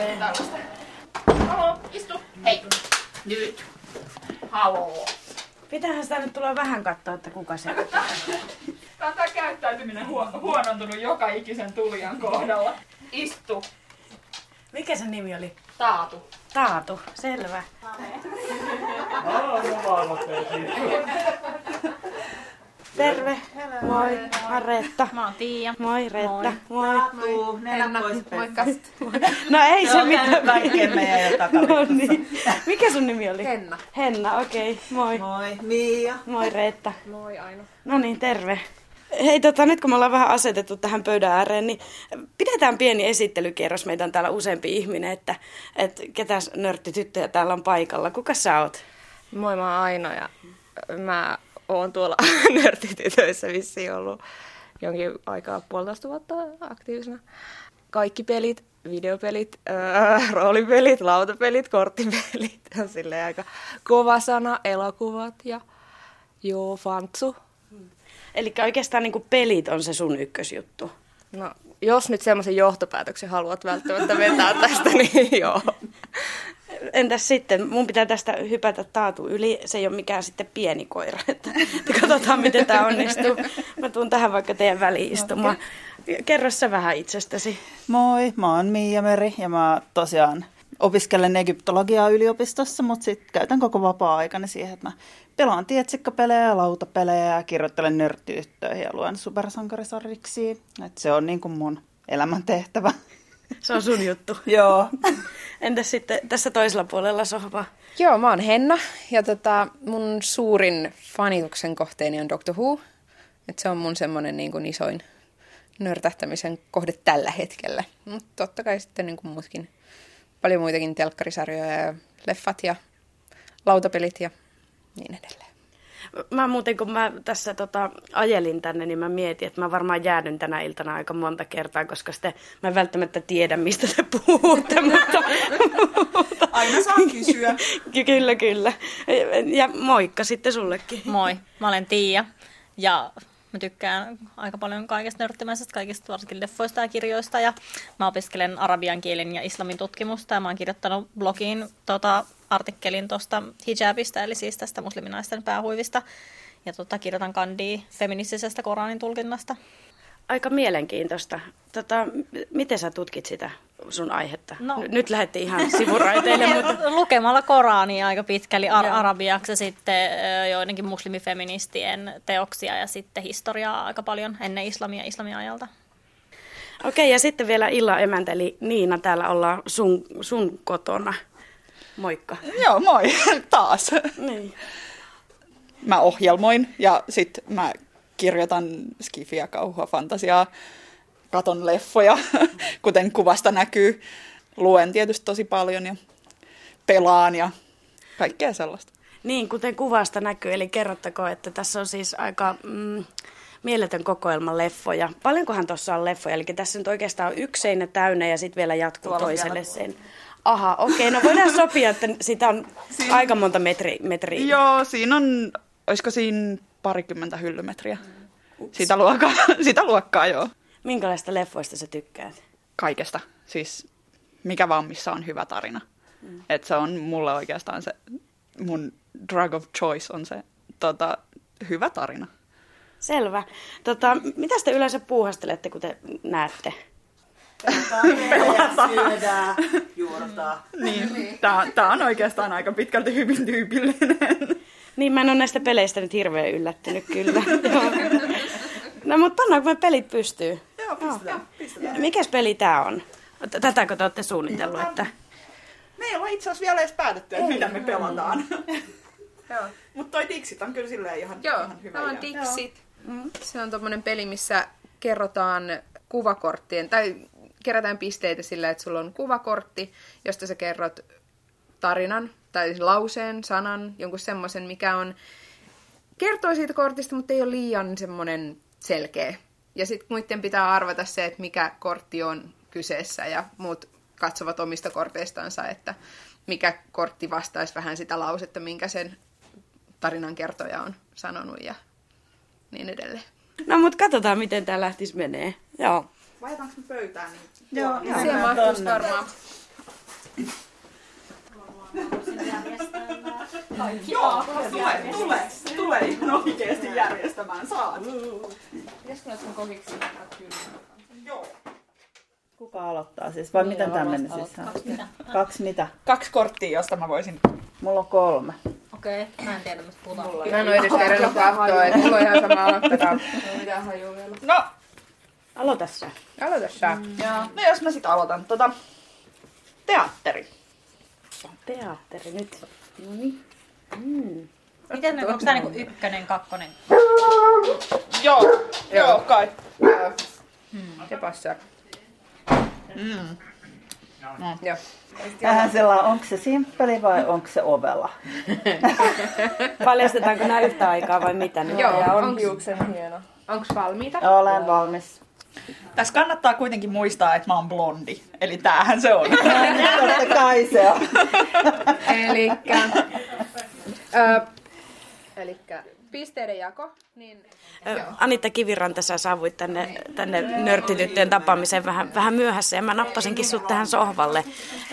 Terve. Halo, istu. Hei. Nyt. Halo. Pitähän sitä nyt tulla vähän katsoa, että kuka se on. Tää on tää käyttäytyminen huo- huonontunut joka ikisen tulijan kohdalla. Istu. Mikä sen nimi oli? Taatu. Taatu. Selvä. Terve. Moi. Mä oon Reetta. Mä oon Tiia. Moi Reetta. Moi. Tuu, nenä pois Moikka. No ei se Se mitään. kaikkien meidän jo No niin. Mikä sun nimi oli? Henna. Henna, okei. Okay. Moi. Moi, Mia. Moi Reetta. Moi Aino. No niin, terve. Hei, tota, nyt kun me ollaan vähän asetettu tähän pöydän ääreen, niin pidetään pieni esittelykierros. Meitä on täällä useampi ihminen, että, että ketäs nörttityttöjä täällä on paikalla. Kuka sä oot? Moi, mä oon Aino ja mä oon tuolla nörtitytöissä vissiin ollut jonkin aikaa puolitoista vuotta aktiivisena. Kaikki pelit, videopelit, öö, roolipelit, lautapelit, korttipelit. On silleen aika kova sana, elokuvat ja joo, fantsu. Eli oikeastaan niin pelit on se sun ykkösjuttu. No, jos nyt semmoisen johtopäätöksen haluat välttämättä vetää tästä, niin joo. Entäs sitten, mun pitää tästä hypätä taatu yli, se ei ole mikään sitten pieni koira, että katsotaan miten tämä onnistuu. Mä tuun tähän vaikka teidän väliin istumaan. Kerro sä vähän itsestäsi. Moi, mä oon Mia Meri ja mä tosiaan opiskelen egyptologiaa yliopistossa, mutta sitten käytän koko vapaa-aikani siihen, että mä pelaan tietsikkapelejä ja lautapelejä ja kirjoittelen nörttiyttöihin ja luen supersankarisarjiksi. Et se on niin kuin mun elämäntehtävä. Se on sun juttu. Joo. Entäs sitten tässä toisella puolella sohva? Joo, mä oon Henna ja tota, mun suurin fanituksen kohteeni on Doctor Who. Et se on mun semmonen niin kuin isoin nörtähtämisen kohde tällä hetkellä. Mutta totta kai sitten niin kuin muutkin, paljon muitakin telkkarisarjoja ja leffat ja lautapelit ja niin edelleen. Mä muuten, kun mä tässä tota, ajelin tänne, niin mä mietin, että mä varmaan jäädyn tänä iltana aika monta kertaa, koska sitten mä en välttämättä tiedä, mistä te puhutte, mutta... Aina saa kysyä. Ky- kyllä, kyllä. Ja moikka sitten sullekin. Moi, mä olen Tiia ja mä tykkään aika paljon kaikesta nörttimäisestä, kaikista varsinkin leffoista ja kirjoista ja mä opiskelen arabian kielen ja islamin tutkimusta ja mä oon kirjoittanut blogiin tota, artikkelin tuosta hijabista, eli siis tästä musliminaisten päähuivista ja tota, kirjoitan kandia feministisestä Koranin tulkinnasta. Aika mielenkiintoista. Tota, miten sä tutkit sitä sun aihetta? No. N- Nyt lähdettiin ihan sivuraiteille, mutta... Lukemalla Korania aika pitkälle ar- Joo. arabiaksi sitten joidenkin muslimifeministien teoksia ja sitten historiaa aika paljon ennen islamia ja islamin ajalta. Okei, ja sitten vielä illan emäntä, eli Niina, täällä ollaan sun, sun kotona. Moikka. Joo, moi taas. Niin. Mä ohjelmoin ja sitten mä kirjoitan skifiä, kauhua, fantasiaa, katon leffoja, kuten kuvasta näkyy. Luen tietysti tosi paljon ja pelaan ja kaikkea sellaista. Niin, kuten kuvasta näkyy, eli kerrottako, että tässä on siis aika mm, mieletön kokoelma leffoja. Paljonkohan tuossa on leffoja? Eli tässä nyt oikeastaan on yksi seinä täynnä ja sitten vielä jatkuu Tuolla toiselle vielä sen. Aha, okei, okay, no voidaan sopia, että sitä on aika monta metri, metriä. Joo, siinä on, olisiko siinä parikymmentä hyllymetriä. Sitä luokkaa, sitä luokkaa joo. Minkälaista leffoista sä tykkäät? Kaikesta. Siis mikä vaan, missä on hyvä tarina. Mm. Et se on mulle oikeastaan se, mun drug of choice on se tota, hyvä tarina. Selvä. Tota, mitä te yleensä puuhastelette, kun te näette? Pelataan, syödään, juorutaan. Niin, tää, tää on oikeastaan aika pitkälti hyvin tyypillinen. Niin, mä en ole näistä peleistä nyt hirveän yllättynyt kyllä. Joo. no, mutta pannaanko me pelit pystyy? Joo, pistetään. pistetään. Mikäs peli tää on? Tätäkö te olette suunnitellut, että... Me ei olla itse asiassa vielä edes päätetty, että mitä me pelataan. Joo. Mutta toi Dixit on kyllä silleen ihan, Joo, ihan hyvä. tämä on. Dixit. Se on tommonen peli, missä kerrotaan kuvakorttien, tai kerätään pisteitä sillä, että sulla on kuvakortti, josta sä kerrot tarinan, tai siis lauseen, sanan, jonkun semmoisen, mikä on, kertoo siitä kortista, mutta ei ole liian semmoinen selkeä. Ja sitten muiden pitää arvata se, että mikä kortti on kyseessä, ja muut katsovat omista korteistansa, että mikä kortti vastaisi vähän sitä lausetta, minkä sen tarinankertoja on sanonut ja niin edelleen. No, mutta katsotaan, miten tää lähtis menee. Joo. Laitetaanko me pöytään? Niin Joo, ja se mahtuu varmaan. Joo, tulee, tulee, tulee ihan oikeesti järjestämään saat. Pitäisikö sun kokiksi Joo. Kuka aloittaa siis? Vai niin, miten tämä meni siis? Kaksi mitä? Kaksi mitä? Kaksi korttia, josta mä voisin. Mulla on kolme. Okei, okay. mä en tiedä mistä puhutaan. Mä en ole edes kerännyt katsoa, että mulla on ihan sama aloittakaa. No, Aloita sä. Aloita sä. no jos mä sit aloitan. Tota, teatteri. Teatteri nyt. No niin. Mm. Miten ne, onko tää niinku ykkönen, kakkonen? Joo, joo, kai. Se passaa. Mm. Joo. Vähän sellainen, onko se simppeli vai onko se ovela? Paljastetaanko nämä yhtä aikaa vai mitä? Joo, Ja on onks, onks valmiita? Olen valmis. Tässä kannattaa kuitenkin muistaa, että mä oon blondi. Eli tämähän se on. Totta kai se on. Elikkä, ö, elikkä pisteiden jako, niin Ö, Anitta Kiviranta, sä saavuit tänne, tänne nörttityttöjen tapaamiseen vähän, vähän myöhässä ja mä nappasinkin sut tähän sohvalle.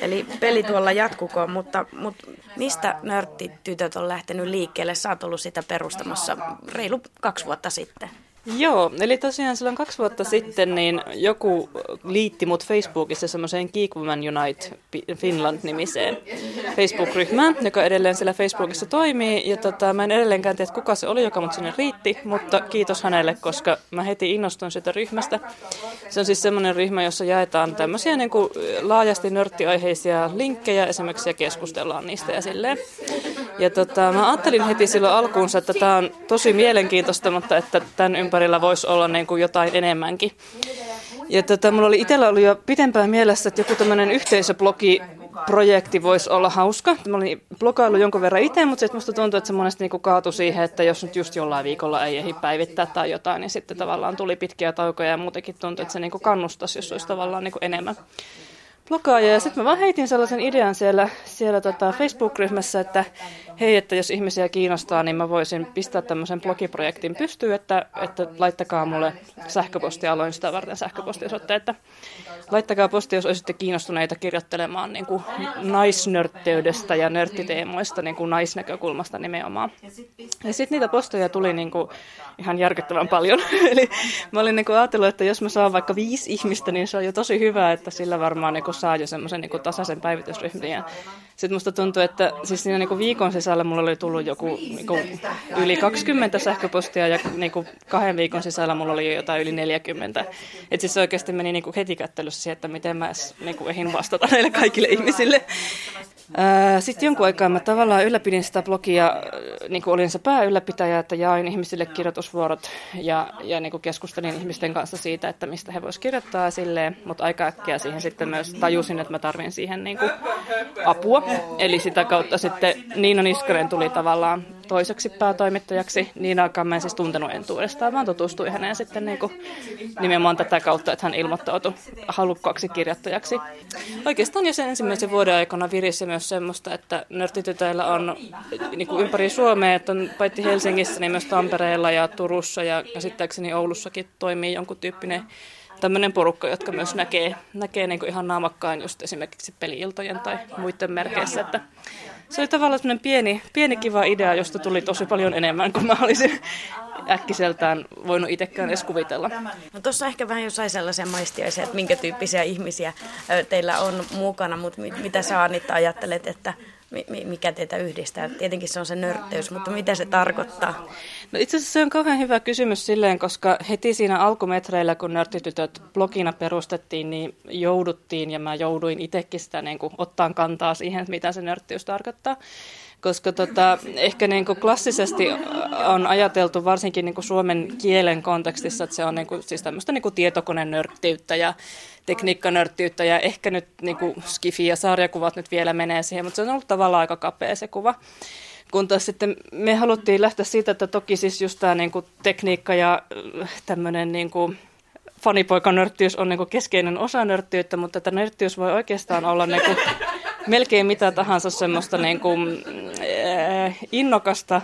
Eli peli tuolla jatkukoon, mutta, mutta mistä nörttitytöt on lähtenyt liikkeelle? Sä oot ollut sitä perustamassa reilu kaksi vuotta sitten. Joo, eli tosiaan silloin kaksi vuotta sitten niin joku liitti mut Facebookissa semmoiseen Geek Women Unite Finland-nimiseen Facebook-ryhmään, joka edelleen siellä Facebookissa toimii. Ja tota, mä en edelleenkään tiedä, kuka se oli, joka mut sinne riitti, mutta kiitos hänelle, koska mä heti innostuin sitä ryhmästä. Se on siis semmoinen ryhmä, jossa jaetaan tämmöisiä niin kuin laajasti nörttiaiheisia linkkejä esimerkiksi ja keskustellaan niistä ja silleen. Ja tota, mä ajattelin heti silloin alkuunsa, että tämä on tosi mielenkiintoista, mutta että tämän ympärillä voisi olla niin kuin jotain enemmänkin. Ja tota, mulla oli itsellä ollut jo pitempään mielessä, että joku tämmöinen yhteisöblogi projekti voisi olla hauska. Mä olin blogaillut jonkun verran itse, mutta sitten musta tuntuu, että se monesti niinku kaatui siihen, että jos nyt just jollain viikolla ei ehdi päivittää tai jotain, niin sitten tavallaan tuli pitkiä taukoja ja muutenkin tuntui, että se niinku kannustaisi, jos olisi tavallaan niinku enemmän blogaaja. Ja sitten mä vaan heitin sellaisen idean siellä, siellä tota Facebook-ryhmässä, että hei, että jos ihmisiä kiinnostaa, niin mä voisin pistää tämmöisen blogiprojektin pystyyn, että, että laittakaa mulle sähköpostia, aloin sitä varten sähköpostiosoitteen, että laittakaa posti, jos olisitte kiinnostuneita kirjoittelemaan niin kuin naisnörtteydestä ja nörttiteemoista niin kuin naisnäkökulmasta nimenomaan. Ja sitten niitä posteja tuli niin kuin ihan järkyttävän paljon. Eli mä olin niin kuin ajatellut, että jos mä saan vaikka viisi ihmistä, niin se on jo tosi hyvä, että sillä varmaan niin kuin saa jo semmoisen niin tasaisen päivitysryhmän. Ja sitten musta tuntuu, että siis siinä niin kuin viikon sisällä mulla oli tullut joku niin kuin yli 20 sähköpostia ja niin kuin kahden viikon sisällä mulla oli jo jotain yli 40. Että siis se oikeasti meni niin kuin heti kättelyssä siihen, että miten mä edes niin kuin vastata näille kaikille ihmisille. Sitten jonkun aikaa mä tavallaan ylläpidin sitä blogia, niin kuin olin se pääylläpitäjä, että jaoin ihmisille kirjoitusvuorot ja, ja niin kuin keskustelin ihmisten kanssa siitä, että mistä he voisivat kirjoittaa silleen, mutta aika äkkiä siihen sitten myös tajusin, että mä tarvin siihen niin kuin apua. Eli sitä kautta sitten Niina Niskanen tuli tavallaan toiseksi päätoimittajaksi. Niinaakaan mä en siis tuntenut entuudestaan, vaan tutustuin häneen sitten niin kuin nimenomaan tätä kautta, että hän ilmoittautui halukkaaksi kirjoittajaksi. Oikeastaan jo sen ensimmäisen vuoden aikana virisi myös semmoista, että nörttitytöillä on niin kuin ympäri Suomea, että on paitsi Helsingissä, niin myös Tampereella ja Turussa ja käsittääkseni Oulussakin toimii jonkun tyyppinen tämmöinen porukka, jotka myös näkee, näkee niin kuin ihan naamakkaan just esimerkiksi peliiltojen tai muiden merkeissä. Että se oli tavallaan semmoinen pieni, pieni kiva idea, josta tuli tosi paljon enemmän kuin mä olisin äkkiseltään voinut itsekään edes kuvitella. No tuossa ehkä vähän jo sai sellaisia maistiaisia, että minkä tyyppisiä ihmisiä teillä on mukana, mutta mit, mitä sä Anitta ajattelet, että mikä teitä yhdistää? Tietenkin se on se nörtteys, mutta mitä se tarkoittaa? No itse asiassa se on kauhean hyvä kysymys silleen, koska heti siinä alkumetreillä, kun Nörttitytöt blogina perustettiin, niin jouduttiin ja mä jouduin itsekin sitä niin kuin, ottaa kantaa siihen, mitä se nörttiys tarkoittaa. Koska tota, ehkä niin kuin klassisesti on ajateltu varsinkin niin kuin suomen kielen kontekstissa, että se on niin kuin, siis tämmöistä niin kuin tietokonenörttiyttä ja tekniikkanörttiyttä ja ehkä nyt niin kuin skifi ja sarjakuvat nyt vielä menee siihen, mutta se on ollut tavallaan aika kapea se kuva. Kun taas sitten me haluttiin lähteä siitä, että toki siis just tämä niin kuin tekniikka ja tämmöinen niin kuin fanipoikanörttiys on niin kuin keskeinen osa nörttiyttä, mutta että nörttiys voi oikeastaan olla niin kuin melkein mitä tahansa semmoista niin kuin, äh, innokasta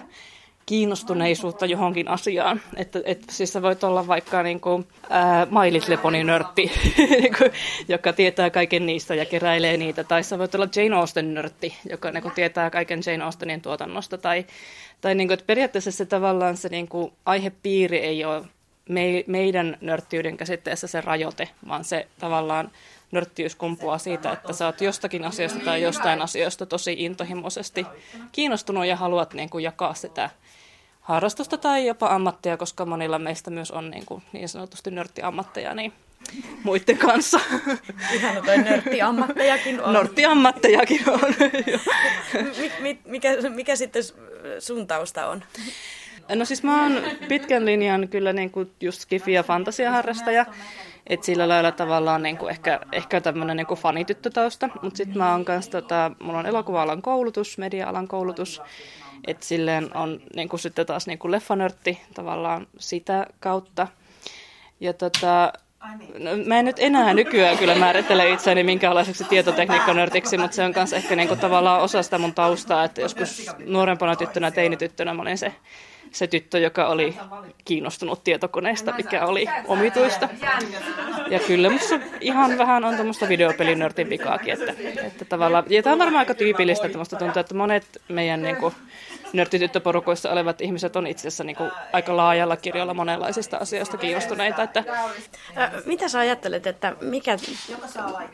kiinnostuneisuutta johonkin asiaan. Että, että siis sä voit olla vaikka niin kuin, ää, My Little Pony nörtti, niinku, joka tietää kaiken niistä ja keräilee niitä. Tai sä voit olla Jane Austen nörtti, joka niin kuin, tietää kaiken Jane Austenin tuotannosta. Tai, tai niin kuin, että periaatteessa se tavallaan se niin kuin, aihepiiri ei ole me, meidän nörttiyden käsitteessä se rajoite, vaan se tavallaan nörttiys kumpuaa siitä, että sä oot jostakin asiasta tai jostain asioista tosi intohimoisesti kiinnostunut ja haluat niin kuin jakaa sitä harrastusta tai jopa ammattia, koska monilla meistä myös on niin, kuin niin sanotusti nörttiammatteja, niin muiden kanssa. Ihan toi nörttiammattejakin on. Nörttiammattejakin on. mikä, mikä, mikä sitten sun tausta on? No siis mä oon pitkän linjan kyllä niin kuin just skifi- ja fantasiaharrastaja. Et sillä lailla tavallaan niin kuin ehkä, ehkä tämmöinen niin fanityttötausta. Mutta sitten mä oon kanssa, tota, mulla on elokuva-alan koulutus, media-alan koulutus. Että silleen on niin kuin sitten taas niin kuin leffanörtti tavallaan sitä kautta. Ja tota, No, mä en nyt enää nykyään kyllä määrittele itseäni minkäänlaiseksi tietotekniikkanörtiksi, mutta se on myös ehkä niinku tavallaan osa sitä mun taustaa, että joskus nuorempana tyttönä, teinityttönä mä olin se se tyttö, joka oli kiinnostunut tietokoneista, mikä oli omituista. Ja kyllä musta ihan vähän on tuommoista videopelinörtin vikaakin, että, että tavallaan, ja tämä on varmaan aika tyypillistä, että musta tuntuu, että monet meidän niin kuin, nörttityttöporukoissa olevat ihmiset on itse asiassa niin kuin, aika laajalla kirjalla monenlaisista asioista kiinnostuneita. Että... Mitä sä ajattelet, että mikä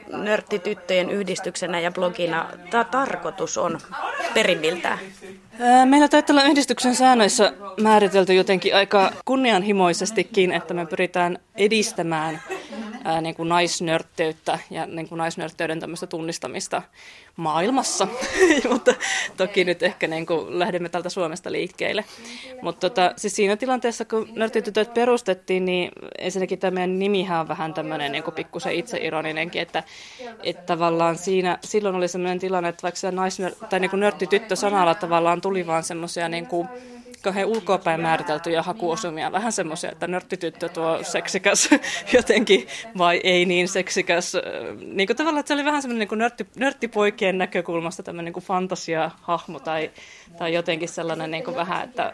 nörttityttöjen yhdistyksenä ja blogina ta- tarkoitus on perimmiltään? Meillä taitaa olla yhdistyksen säännöissä määritelty jotenkin aika kunnianhimoisestikin, että me pyritään edistämään ää, niin kuin naisnörtteyttä ja niin kuin naisnörtteyden tämmöistä tunnistamista maailmassa, mutta toki nyt ehkä niin kuin lähdemme täältä Suomesta liikkeelle. Mutta tota, siis siinä tilanteessa, kun nörttitytöt perustettiin, niin ensinnäkin tämä meidän nimihän on vähän tämmöinen niin pikkusen itseironinenkin, että, että tavallaan siinä, silloin oli sellainen tilanne, että vaikka se naisnör, tai niin nörttityttö sanalla tavallaan tuli vaan semmoisia niin kuin, kauhean ulkoapäin määriteltyjä hakuosumia. Vähän semmoisia, että nörttityttö tuo seksikäs jotenkin vai ei niin seksikäs. Niin kuin tavallaan, että se oli vähän semmoinen niin nörtti, nörttipoikien näkökulmasta tämmöinen niin fantasiahahmo tai, tai jotenkin sellainen niin kuin vähän, että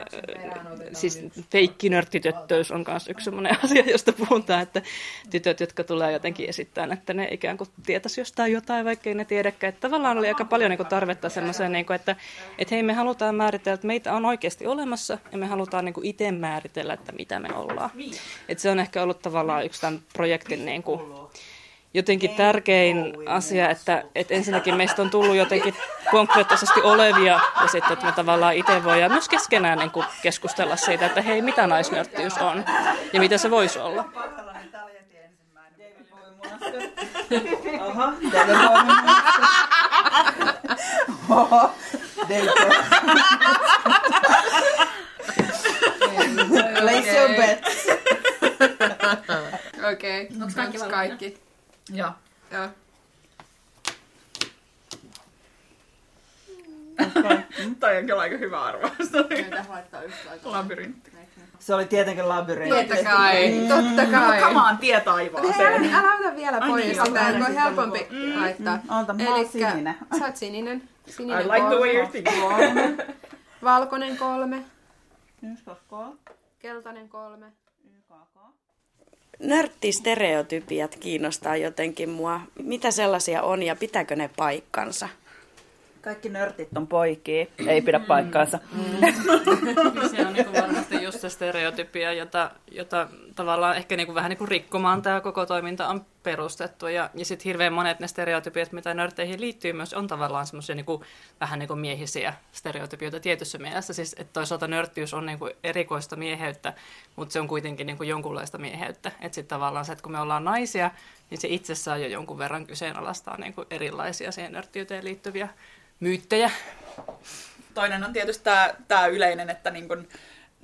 siis feikki nörttityttöys on myös yksi semmoinen asia, josta puhutaan, että tytöt, jotka tulee jotenkin esittämään, että ne ikään kuin tietäisi jostain jotain, vaikka ei ne tiedäkään. Että tavallaan oli aika paljon niin kuin tarvetta semmoiseen, niin kuin, että, että hei me halutaan määritellä, että meitä on oikeasti olemassa olemassa ja me halutaan niin kuin itse määritellä, että mitä me ollaan. Et se on ehkä ollut tavallaan yksi tämän projektin niin kuin, jotenkin tärkein asia, että, että ensinnäkin meistä on tullut jotenkin konkreettisesti olevia ja sitten, että me tavallaan itse voidaan myös keskenään niin kuin keskustella siitä, että hei, mitä naisnörttiys on ja mitä se voisi olla. Oho, Oho, Okei, okay. onko kaikki kaikki? Joo. Joo. Toi on kyllä aika hyvä arvaus. Labyrintti. Se oli tietenkin labyrintti. Totta kai, mm. totta kai. No, come on, tie taivaaseen. Älä, älä ota vielä pois niin, sitä, että on helpompi mm. laittaa. Mm. Ota, mä oon sininen. Sä oot sininen. Sininen I like kolme. the way you're thinking. Valkoinen kolme. Keltainen kolme. Nörttistereotypiat kiinnostaa jotenkin mua. Mitä sellaisia on ja pitääkö ne paikkansa? Kaikki nörtit on poikia, ei pidä paikkaansa. Mm. se on niin varmasti just se stereotypia, jota, jota tavallaan ehkä niin kuin vähän niin kuin rikkomaan tämä koko toiminta on perustettu. Ja, ja sitten hirveän monet ne stereotypiat, mitä nörteihin liittyy myös, on tavallaan semmoisia niin vähän niin kuin miehisiä stereotypioita tietyssä mielessä. Siis, että toisaalta nörttiys on niin kuin erikoista mieheyttä, mutta se on kuitenkin niin kuin jonkunlaista mieheyttä. Että sitten tavallaan se, että kun me ollaan naisia, niin se itsessään jo jonkun verran kyseenalaistaa niin kuin erilaisia siihen nörttiyteen liittyviä myyttejä. Toinen on tietysti tämä, yleinen, että niin kun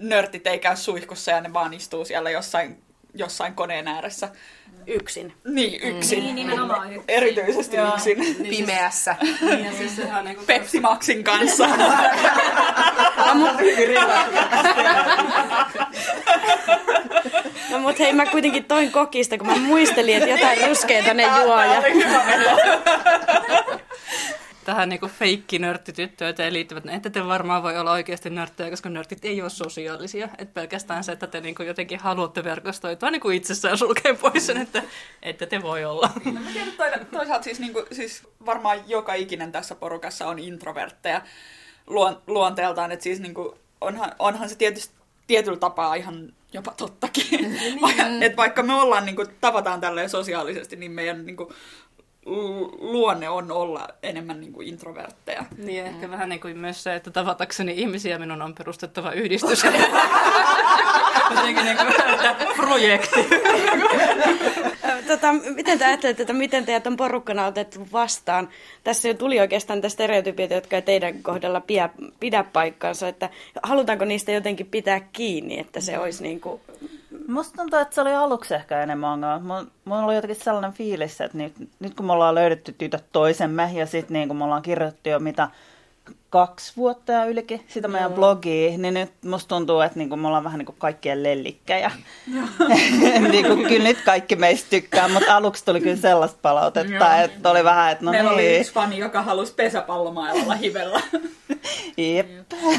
nörtit ei käy suihkussa ja ne vaan istuu siellä jossain, jossain koneen ääressä. Yksin. Niin, yksin. Niin, nimenomaan yksin. Erityisesti Joo. yksin. Niin, Pimeässä. Niin, ja siis sehän niin kuin Pepsi Maxin kanssa. No mut hei, mä kuitenkin toin kokista, kun mä muistelin, että jotain ruskeita ne juo. Ja... tähän niinku feikki-nörttityttöiteen liittyvät, että te varmaan voi olla oikeasti nörttejä, koska nörtit ei ole sosiaalisia. Et pelkästään se, että te niinku jotenkin haluatte verkostoitua niinku itsessään sulkee pois sen, että, että te voi olla. No, mä tiedän, toisaalta siis, niinku, siis varmaan joka ikinen tässä porukassa on introvertteja luon, luonteeltaan, että siis niinku, onhan, onhan se tietysti tietyllä tapaa ihan jopa tottakin. Vaikka, et vaikka me ollaan, niinku, tavataan tälleen sosiaalisesti, niin meidän niinku, lu- luonne on olla enemmän niinku, introvertteja. Niin, ehkä vähän niin kuin myös se, että tavatakseni ihmisiä minun on perustettava yhdistys. Jotenkin niin kuin, projekti. Tota, miten te ajattelette, että miten teidät on porukkana otettu vastaan? Tässä jo tuli oikeastaan niitä stereotypioita, jotka ei teidän kohdalla pidä, pidä paikkaansa. Että halutaanko niistä jotenkin pitää kiinni, että se olisi niin kuin... Musta tuntuu, että se oli aluksi ehkä enemmän ongelma. Mulla- Mulla oli jotenkin sellainen fiilis, että nyt, nyt kun me ollaan löydetty tytöt toisemme ja sitten niin kun me ollaan kirjoitettu jo mitä kaksi vuotta ja ylikin sitä meidän blogia, niin nyt musta tuntuu, että niin me ollaan vähän niin kuin kaikkien lellikkejä. niin kuin, kyllä nyt kaikki meistä tykkää, mutta aluksi tuli kyllä sellaista palautetta, Joo. että oli vähän, että no Meillä oli niin. yksi fani, joka halusi pesäpallomailalla hivellä. Jep.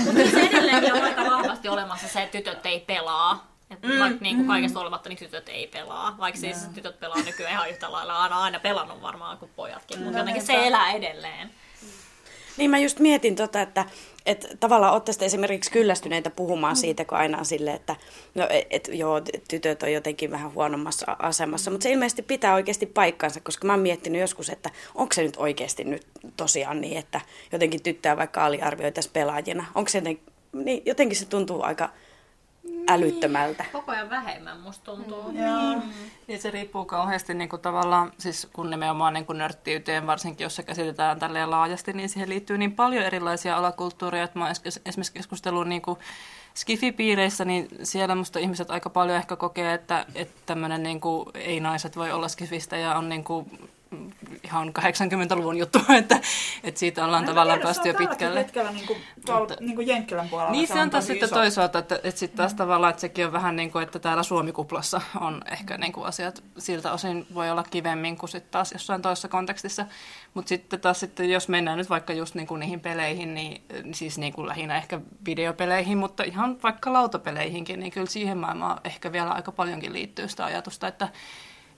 Mutta se edelleenkin on aika vahvasti olemassa se, että tytöt ei pelaa. Et mm, vaikka niin kuin kaikesta olematta, niin tytöt ei pelaa. Vaikka siis tytöt pelaa nykyään ihan yhtä lailla, aina, aina pelannut varmaan kuin pojatkin, mutta jotenkin se elää edelleen. Niin mä just mietin tota, että, että tavallaan olette sitten esimerkiksi kyllästyneitä puhumaan siitä, kun aina on silleen, että no, et, joo, tytöt on jotenkin vähän huonommassa asemassa, mutta se ilmeisesti pitää oikeasti paikkansa, koska mä oon miettinyt joskus, että onko se nyt oikeasti nyt tosiaan niin, että jotenkin tyttöä vaikka aliarvioitaisiin pelaajina. Onko se jotenkin, niin jotenkin se tuntuu aika älyttömältä. Koko ajan vähemmän musta tuntuu. Ja se riippuu kauheasti niin kuin tavallaan, siis kun nimenomaan niin kuin nörttiyteen, varsinkin jos se käsitetään tälleen laajasti, niin siihen liittyy niin paljon erilaisia alakulttuureja, että mä esimerkiksi keskustellut niin kuin Skifi-piireissä, niin siellä musta ihmiset aika paljon ehkä kokee, että, että tämmöinen niin kuin, ei-naiset voi olla Skifistä ja on niin kuin, ihan 80-luvun juttu, että, että siitä ollaan tavallaan päästy jo pitkälle. hetkellä niin kuin, tuolla Mutta- niin kuin Jenkkilän puolella. Niin se on taas sitten iso. toisaalta, että, että sitten taas tavallaan, että sekin on vähän niin kuin, että täällä Suomikuplassa on ehkä niin kuin asiat siltä osin voi olla kivemmin kuin sitten taas jossain toisessa kontekstissa. Mutta sitten taas sitten, jos mennään nyt vaikka just niin kuin niihin peleihin, niin siis niin kuin lähinnä ehkä videopeleihin, mutta ihan vaikka lautapeleihinkin, niin kyllä siihen maailmaan ehkä vielä aika paljonkin liittyy sitä ajatusta, että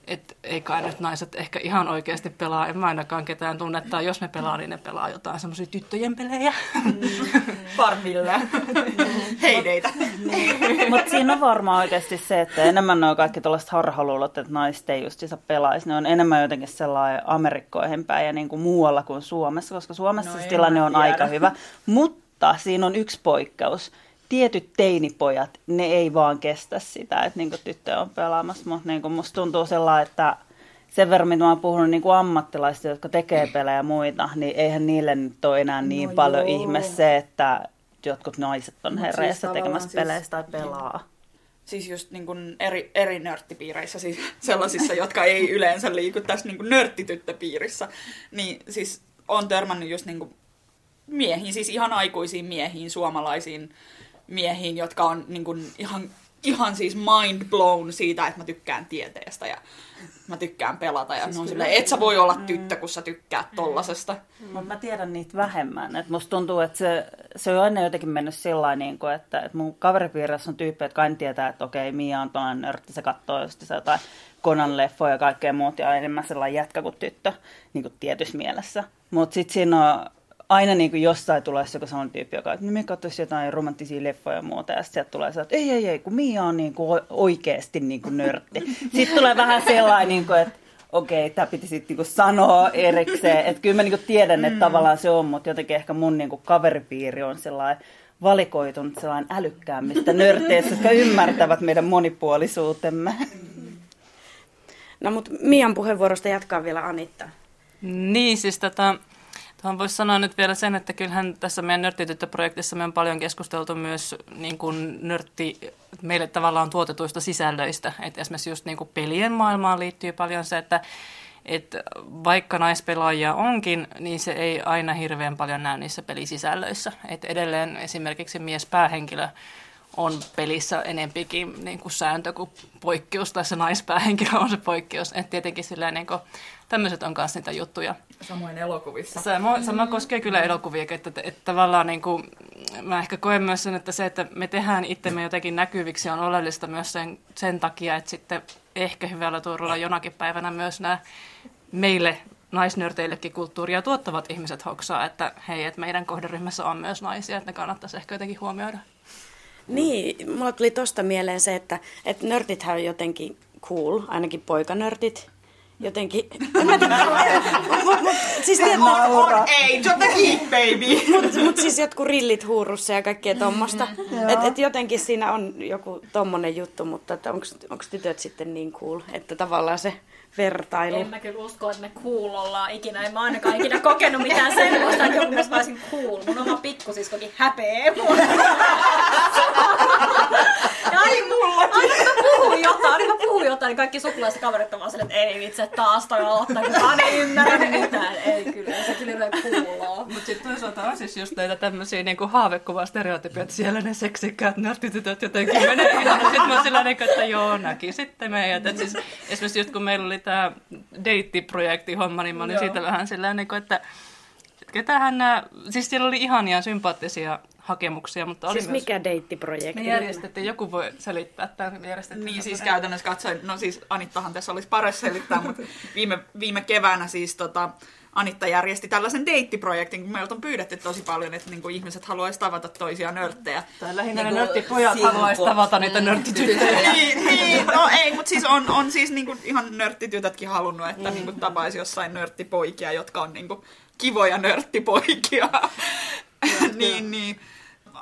et ei kai nyt naiset ehkä ihan oikeasti pelaa, en mä ainakaan ketään tunne, että jos ne pelaa, niin ne pelaa jotain semmoisia tyttöjen pelejä. Farmilla. Heideitä. Mutta siinä on varmaan oikeasti se, että enemmän ne on kaikki tällaiset harhaluulot, että naiset ei just pelaisi. Ne on enemmän jotenkin sellainen Amerikkoihin päin ja niin kuin muualla kuin Suomessa, koska Suomessa No en tilanne on tiedä. aika hyvä. Mutta siinä on yksi poikkeus. Tietyt teinipojat, ne ei vaan kestä sitä, että niin tyttö on pelaamassa. Mutta niin musta tuntuu sellainen, että sen verran, mitä mä oon puhunut niin ammattilaisista, jotka tekee pelejä ja muita, niin eihän niille nyt ole enää niin No paljon joo. ihme se, että jotkut naiset on Mut siis tekemässä siis- peleissä tai pelaa. Siis just niin kuin eri, eri nörttipiireissä, siis sellaisissa, jotka ei yleensä liiku tässä niin kuin nörttityttöpiirissä, niin siis on törmännyt just niin kuin miehiin, siis ihan aikuisiin miehiin, suomalaisiin miehiin, jotka on niin kuin ihan, ihan siis mind blown siitä, että mä tykkään tieteestä ja mä tykkään pelata. Ja siis on silleen, et sä voi olla tyttö, kun sä tykkäät tollasesta. Mutta mä tiedän niitä vähemmän. Et musta tuntuu, että se, se on aina jotenkin mennyt sillä niin kuin, että, että mun kaveripiirissä on tyyppejä, jotka aina tietää, että okei, Mia on tuollainen nörtti, se katsoo just jotain Konan leffoja ja kaikkea muut, ja enemmän sellainen jätkä kuin tyttö, niin kuin tietyssä mielessä. Mutta sitten siinä on aina niin kuin jossain tulee joku sellainen tyyppi, joka että no, me katsoisi jotain romanttisia leffoja ja muuta, ja sitten tulee se, että ei, ei, ei, kun Mia on niin kuin oikeasti niin kuin nörtti. Sitten tulee vähän sellainen, niin kuin, että okei, tämä piti sitten niinku sanoa erikseen. Että kyllä mä niinku tiedän, että tavallaan se on, mutta jotenkin ehkä mun niinku kaveripiiri on sellainen valikoitunut sellainen älykkäämmistä nörteistä, jotka ymmärtävät meidän monipuolisuutemme. No mutta Mian puheenvuorosta jatkaa vielä Anitta. Niin, siis tätä, tuohon voisi sanoa nyt vielä sen, että kyllähän tässä meidän nörttityttöprojektissa me on paljon keskusteltu myös niin kuin nörtti, meille tavallaan tuotetuista sisällöistä. Et esimerkiksi just niin kuin pelien maailmaan liittyy paljon se, että et vaikka naispelaajia onkin, niin se ei aina hirveän paljon näy niissä pelisisällöissä. Et edelleen esimerkiksi mies päähenkilö on pelissä enempikin niin kuin sääntö kuin poikkeus, tai se naispäähenkilö on se poikkeus. Et tietenkin silleen, niin kuin, tämmöiset on myös niitä juttuja. Samoin elokuvissa. Sama, sama koskee kyllä elokuvia, että, että, että tavallaan niin kuin, mä ehkä koen myös sen, että se, että me tehdään itsemme jotenkin näkyviksi on oleellista myös sen, sen takia, että sitten ehkä hyvällä tuurilla jonakin päivänä myös nämä meille naisnörteillekin kulttuuria tuottavat ihmiset hoksaa, että hei, että meidän kohderyhmässä on myös naisia, että ne kannattaisi ehkä jotenkin huomioida. Niin, mulla tuli tosta mieleen se, että, että nörtithän on jotenkin cool, ainakin poikanörtit. Jotenkin, en mä tiedä, mut, mut, siis tiedät, Ei, jotenkin, baby! mut, mut siis jotkut rillit huurussa ja kaikkea tommosta. Et, et jotenkin siinä on joku tommonen juttu, mutta onko tytöt sitten niin cool, että tavallaan se vertailu. En mä kyllä usko, että me cool ollaan ikinä. En mä ainakaan ikinä kokenut mitään semmoista, että joku mä olisin cool. Mun oma pikkusiskokin häpee mua. Ja aina, aina kun mä puhun jotain, jotain, niin kaikki sukulaiset kaverit on vaan silleen, että ei vitsi, että taas toi aloittaa, kukaan ei ymmärrä mitään. Ei kyllä, se kyllä cool Mutta sitten toisaalta on siis just näitä tämmöisiä niinku haavekuvaa stereotypioita, siellä ne seksikkäät nörtitytöt jotenkin menee ihan. Sitten mä oon sillä niinku, että joo, näki sitten meidät. Et siis, esimerkiksi just kun meillä oli tämä deittiprojekti homma, niin mä olin siitä vähän sillä niinku, että ketähän nämä, siis siellä oli ihania sympaattisia hakemuksia, mutta oli Siis myös... mikä deittiprojekti? Me järjestettiin, joku voi selittää tämän, me järjestettiin. Niin siis käytännössä katsoen, no siis Anittahan tässä olisi paras selittää, mutta viime, viime keväänä siis tota, Anitta järjesti tällaisen deittiprojektin, kun meiltä on pyydetty tosi paljon, että niin kuin ihmiset haluaisi tavata toisia nörttejä. Tai lähinnä ne Niinku nörttipojat silppu. haluaisi tavata niitä nörttityttöjä. niin, niin, no ei, mutta siis on, on siis niinku ihan nörttitytötkin halunnut, että niinku tapaisi jossain nörttipoikia, jotka on niinku kivoja nörttipoikia. niin, niin.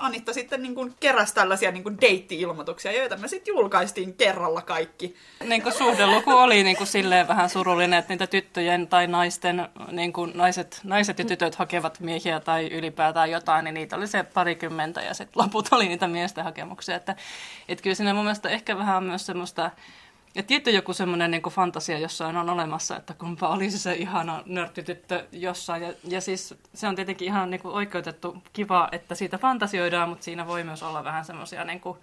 Anitta sitten niinku keräsi tällaisia niinku deitti-ilmoituksia, joita me sitten julkaistiin kerralla kaikki. niin kuin suhdeluku oli niin kuin silleen vähän surullinen, että niitä tyttöjen tai naisten, niin kuin naiset, naiset ja tytöt hakevat miehiä tai ylipäätään jotain, niin niitä oli se parikymmentä ja sitten loput oli niitä miesten hakemuksia. Että, että kyllä siinä mun mielestä ehkä vähän myös semmoista, ja tietty joku semmoinen niin fantasia jossain on olemassa, että kumpa olisi se ihana nörttityttö jossain. Ja, ja siis se on tietenkin ihan niin kuin oikeutettu kiva, että siitä fantasioidaan, mutta siinä voi myös olla vähän semmoisia niin kuin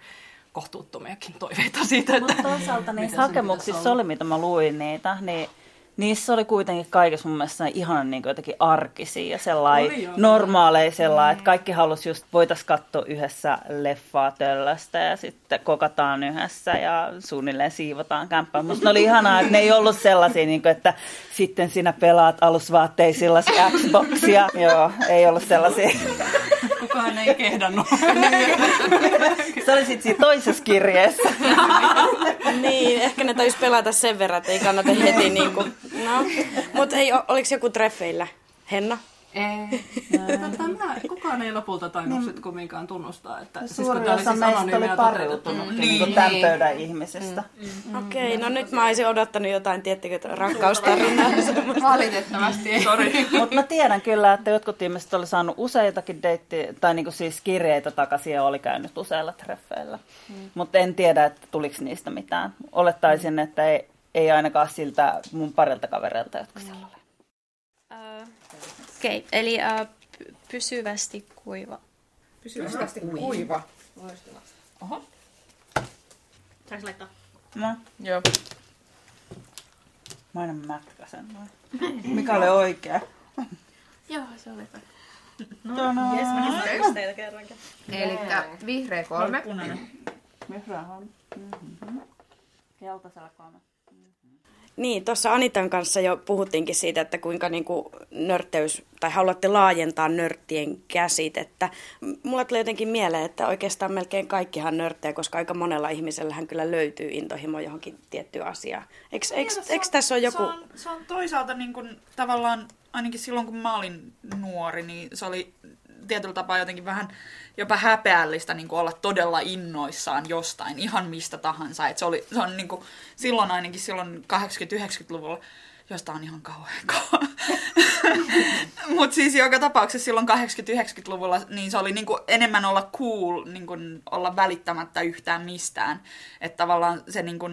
kohtuuttomiakin toiveita siitä, että Mutta toisaalta niissä hakemuksissa oli, mitä mä luin niitä, niin niissä oli kuitenkin kaikessa mun mielestä ihan niin jotenkin arkisia ja sellainen normaaleja sellainen, että kaikki halusi just, voitais katsoa yhdessä leffaa töllöstä ja sitten kokataan yhdessä ja suunnilleen siivotaan kämppää. Musta ne oli ihanaa, että ne ei ollut sellaisia, niin kuin, että sitten sinä pelaat alusvaatteisilla Xboxia. Joo, ei ollut sellaisia. Kukaan ei kehdannut. Se oli sitten siinä toisessa kirjeessä. Niin, ehkä ne taisi pelata sen verran, että ei kannata heti niin kuin, no. Mutta hei, oliko joku treffeillä? Henna? Ei. Tota, mä, kukaan ei lopulta tainnut sit kumminkaan tunnustaa, että siis kun tää oli osa siis meistä anonyymiä oli pariutunut Niin. niin, tämän pöydän ihmisistä. Okei, no nyt mä olisin odottanut jotain, tiettikö, rakkaustarinaa. Valitettavasti ei. Sori. Mutta mä tiedän kyllä, että jotkut ihmiset oli saanut useitakin deitti, tai niinku siis kirjeitä takaisin ja oli käynyt useilla treffeillä. Mm. Mutta en tiedä, että tuliko niistä mitään. Olettaisin, että ei, ei ainakaan siltä mun parilta kavereilta, jotka siellä oli. Okei, okay, eli uh, pysyvästi kuiva. Pysyvästi kuiva. Saanko laittaa? No, Joo. mä aina mätkäsen noin. Mikä oli oikea? Joo, se oli No, no. Jes, mä kysyn yksisteitä kerrankin. Eli vihreä kolme. Vihreä on. Mm-hmm. Keltaisella kolme. Niin, tuossa Anitan kanssa jo puhuttiinkin siitä, että kuinka niin kuin nörtteys, tai haluatte laajentaa nörttien käsitettä. Mulla tuli jotenkin mieleen, että oikeastaan melkein kaikkihan nörttejä, koska aika monella ihmisellähän kyllä löytyy intohimo johonkin tiettyyn asiaan. Eikö, eikö, Niin, eikö on- tässä ole joku... Se on, se on toisaalta niin kuin, tavallaan, ainakin silloin kun mä olin nuori, niin se oli tietyllä tapaa jotenkin vähän jopa häpeällistä niin kuin olla todella innoissaan jostain, ihan mistä tahansa. Et se, oli, se on niin kuin, silloin ainakin silloin 80-90-luvulla, josta on ihan kauhean kauan. Mutta siis joka tapauksessa silloin 80-90-luvulla niin se oli niinku enemmän olla cool, niinku olla välittämättä yhtään mistään. Että tavallaan se, niinku,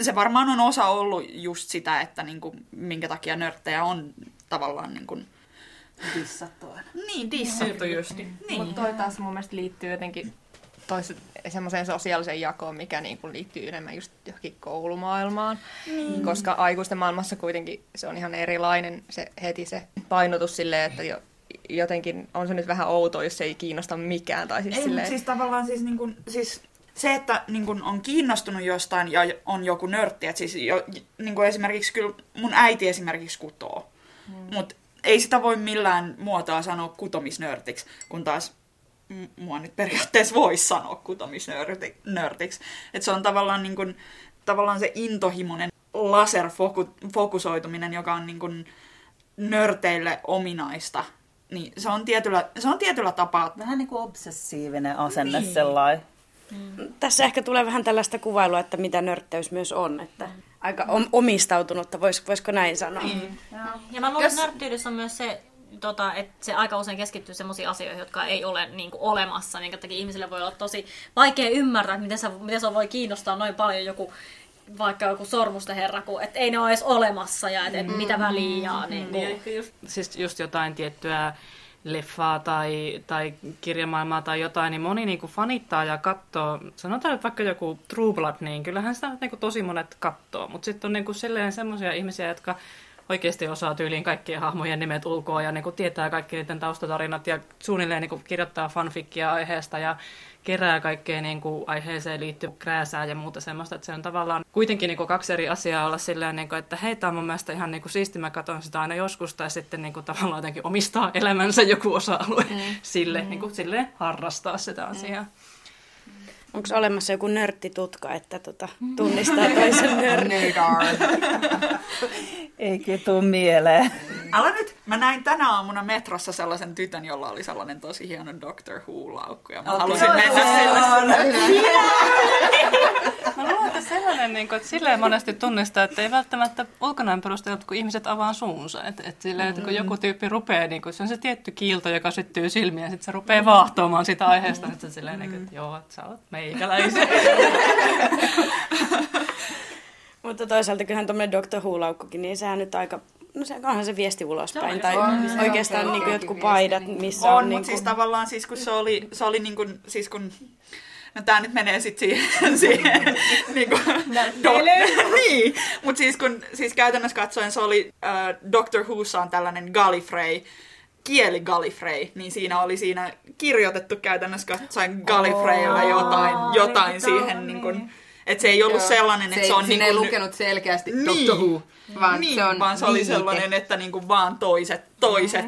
se varmaan on osa ollut just sitä, että niinku, minkä takia nörttejä on tavallaan niinku, Dissattua. niin dissattu justi. Niin. Mutta toi taas mun mielestä liittyy jotenkin tois, semmoiseen sosiaaliseen jakoon, mikä niin kuin liittyy enemmän just johonkin koulumaailmaan. Mm. Koska aikuisten maailmassa kuitenkin se on ihan erilainen se heti se painotus silleen, että jo, jotenkin on se nyt vähän outoa, jos se ei kiinnosta mikään. Tai siis Ei, silleen, siis tavallaan siis, niin kuin, siis se, että niin kuin on kiinnostunut jostain ja on joku nörtti, että siis jo, niin kuin esimerkiksi kyllä mun äiti esimerkiksi kutoo, mm. mutta ei sitä voi millään muotoa sanoa kutomisnörtiksi, kun taas m- mua nyt periaatteessa voisi sanoa kutomisnörtiksi. Että se on tavallaan, niin kuin, tavallaan se intohimoinen laserfokusoituminen, joka on niin kuin nörteille ominaista, niin se on tietyllä, se on tietyllä tapaa Vähän niin kuin obsessiivinen asenne niin. sellainen. Tässä ehkä tulee vähän tällaista kuvailua, että mitä nörtteys myös on. Että aika om- omistautunutta, vois, voisiko näin sanoa? Niin. Ja mä luulen, että nörttyydessä on myös se, tota, että se aika usein keskittyy sellaisiin asioihin, jotka ei ole niin kuin, olemassa, minkä takia ihmisille voi olla tosi vaikea ymmärtää, että miten, sä, miten se voi kiinnostaa noin paljon joku vaikka joku sormusten herra, kun et ei ne ole edes olemassa ja et, et mitä väliä. Ja, niin, Niin, kuin, just, siis just jotain tiettyä leffaa tai, tai kirjamaailmaa tai jotain, niin moni niin kuin fanittaa ja katsoo. Sanotaan nyt vaikka joku True Blood, niin kyllähän sitä niin kuin tosi monet katsoo. Mutta sitten on niin kuin silleen ihmisiä, jotka oikeasti osaa tyyliin kaikkien hahmojen nimet ulkoa ja niin kuin tietää kaikki niiden taustatarinat ja suunnilleen niin kuin kirjoittaa fanfikkia aiheesta ja kerää kaikkea niin kuin aiheeseen liittyvää krääsää ja muuta semmoista, että se on tavallaan kuitenkin niin kuin kaksi eri asiaa olla silleen, niin kuin, että hei, tämä on mun mielestä ihan niin kuin siisti, mä katson sitä aina joskus, tai sitten niin kuin tavallaan jotenkin omistaa elämänsä joku osa-alue mm. sille, mm. Niin kuin, silleen harrastaa sitä asiaa. Mm. Onko olemassa joku nörttitutka, että tota, tunnistaa toisen nörtin? Eikä tuu mieleen. Älä nyt! Mä näin tänä aamuna metrossa sellaisen tytön, jolla oli sellainen tosi hieno Doctor Who-laukku. Ja mä okay. halusin mennä sille. Mä luulen, että sellainen, niin kuin, että silleen monesti tunnistaa, että ei välttämättä ulkonäön perusteella, kun ihmiset avaa suunsa. Että, että, silleen, että kun joku tyyppi rupeaa, niin kuin, se on se tietty kiilto, joka syttyy silmiä, ja sitten se rupeaa vaahtoamaan sitä aiheesta. Että se silleen, niin kuin, että joo, että sä oot meikäläisiä. Mutta toisaalta kyllähän tuommoinen Dr. Who-laukkukin, niin sehän nyt aika... No se onhan se viesti ulospäin. Tai oikeastaan niin jotkut paidat, missä on... On, niin mutta siis tavallaan siis kun se oli, se oli niin kuin, siis kun No tää nyt menee sit siihen, siihen niin kuin, do, niin, mutta siis kun, siis käytännössä katsoen se oli äh, Doctor Whossa on tällainen Gallifrey, kieli Gallifrey, niin siinä oli siinä kirjoitettu käytännössä katsoen Gallifreyllä jotain, jotain siihen niin kuin, että se ei ollut Joo. sellainen, Se että ei- se on siinä niin ei kuin, lukenut selkeästi niin, Doctor Who, vaan niin, se on vaan se oli viite. sellainen, että niin kuin vaan toiset, toiset.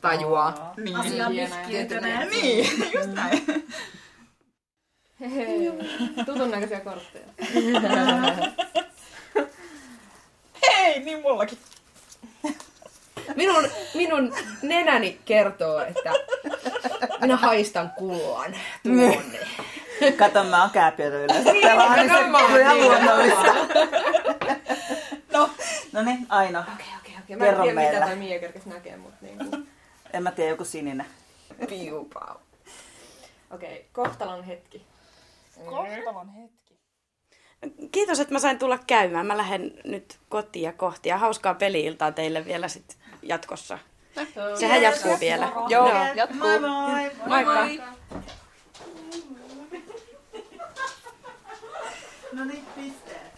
Tajuaa. Niin. Asia Hienoja. vihkiytyneet. Niin, just näin. Tutun näköisiä kortteja. Hei, niin mullakin. Minun, minun nenäni kertoo, että minä haistan kullan tuonne. Kato, mä oon kääpiötä yleensä. Niin se mä oon on ihan niin. luonnollista. no, no niin, Aino. Okei, okei, okei. Mä en Kerro tiedä, mitä meille. toi Mia kerkes näkee, mutta niinku... En mä tiedä, joku sininen. Piupau. Okei, kohtalon hetki. Kohtalon hetki. Kiitos, että mä sain tulla käymään. Mä lähden nyt kotiin ja kohti. Ja hauskaa peli-iltaa teille vielä sit jatkossa. Sehän jatkuu vielä. Joo, jatkuu. Moi moi! Moikka. No niin, pisteet.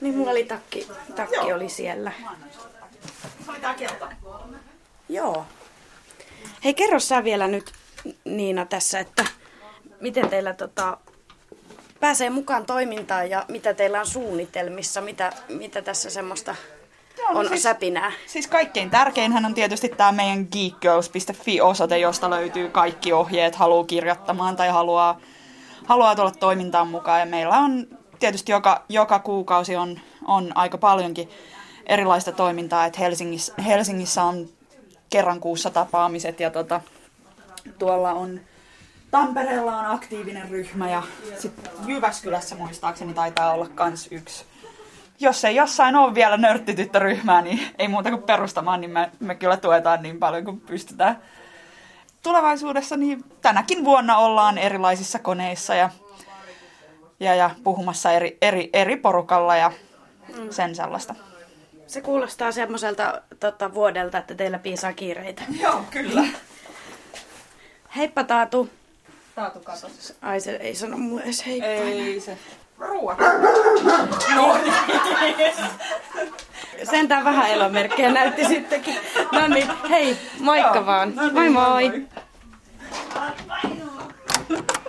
Niin mulla oli takki, takki oli siellä. Se oli tää kelta. Joo. Hei, kerro sä vielä nyt Niina tässä, että miten teillä tota, pääsee mukaan toimintaan ja mitä teillä on suunnitelmissa, mitä, mitä tässä semmoista Joo, no on siis- säpinää. Siis kaikkein tärkeinhän on tietysti tämä meidän geekgirls.fi-osoite, josta löytyy kaikki ohjeet, haluaa kirjoittamaan tai haluaa, haluaa tulla toimintaan mukaan. Ja meillä on tietysti joka, joka kuukausi on, on aika paljonkin erilaista toimintaa, että Helsingissä, Helsingissä on kerran kuussa tapaamiset ja tota, tuolla on Tampereella on aktiivinen ryhmä ja sitten Jyväskylässä muistaakseni taitaa olla kans yksi jos ei jossain ole vielä nörttityttöryhmää, niin ei muuta kuin perustamaan, niin me, me kyllä tuetaan niin paljon kuin pystytään. Tulevaisuudessa niin tänäkin vuonna ollaan erilaisissa koneissa ja, ja, ja puhumassa eri, eri, eri porukalla ja sen sellaista. Se kuulostaa semmoiselta tota, vuodelta, että teillä piisaa kiireitä. Joo, kyllä. Heippa Taatu. Taatu katos. Ai se ei sano mulle edes heippa. Ei se ruoat. No niin. Sentään vähän elomerkkejä näytti sittenkin. No niin, hei, moikka Joo, vaan. No niin, moi moi. moi. moi.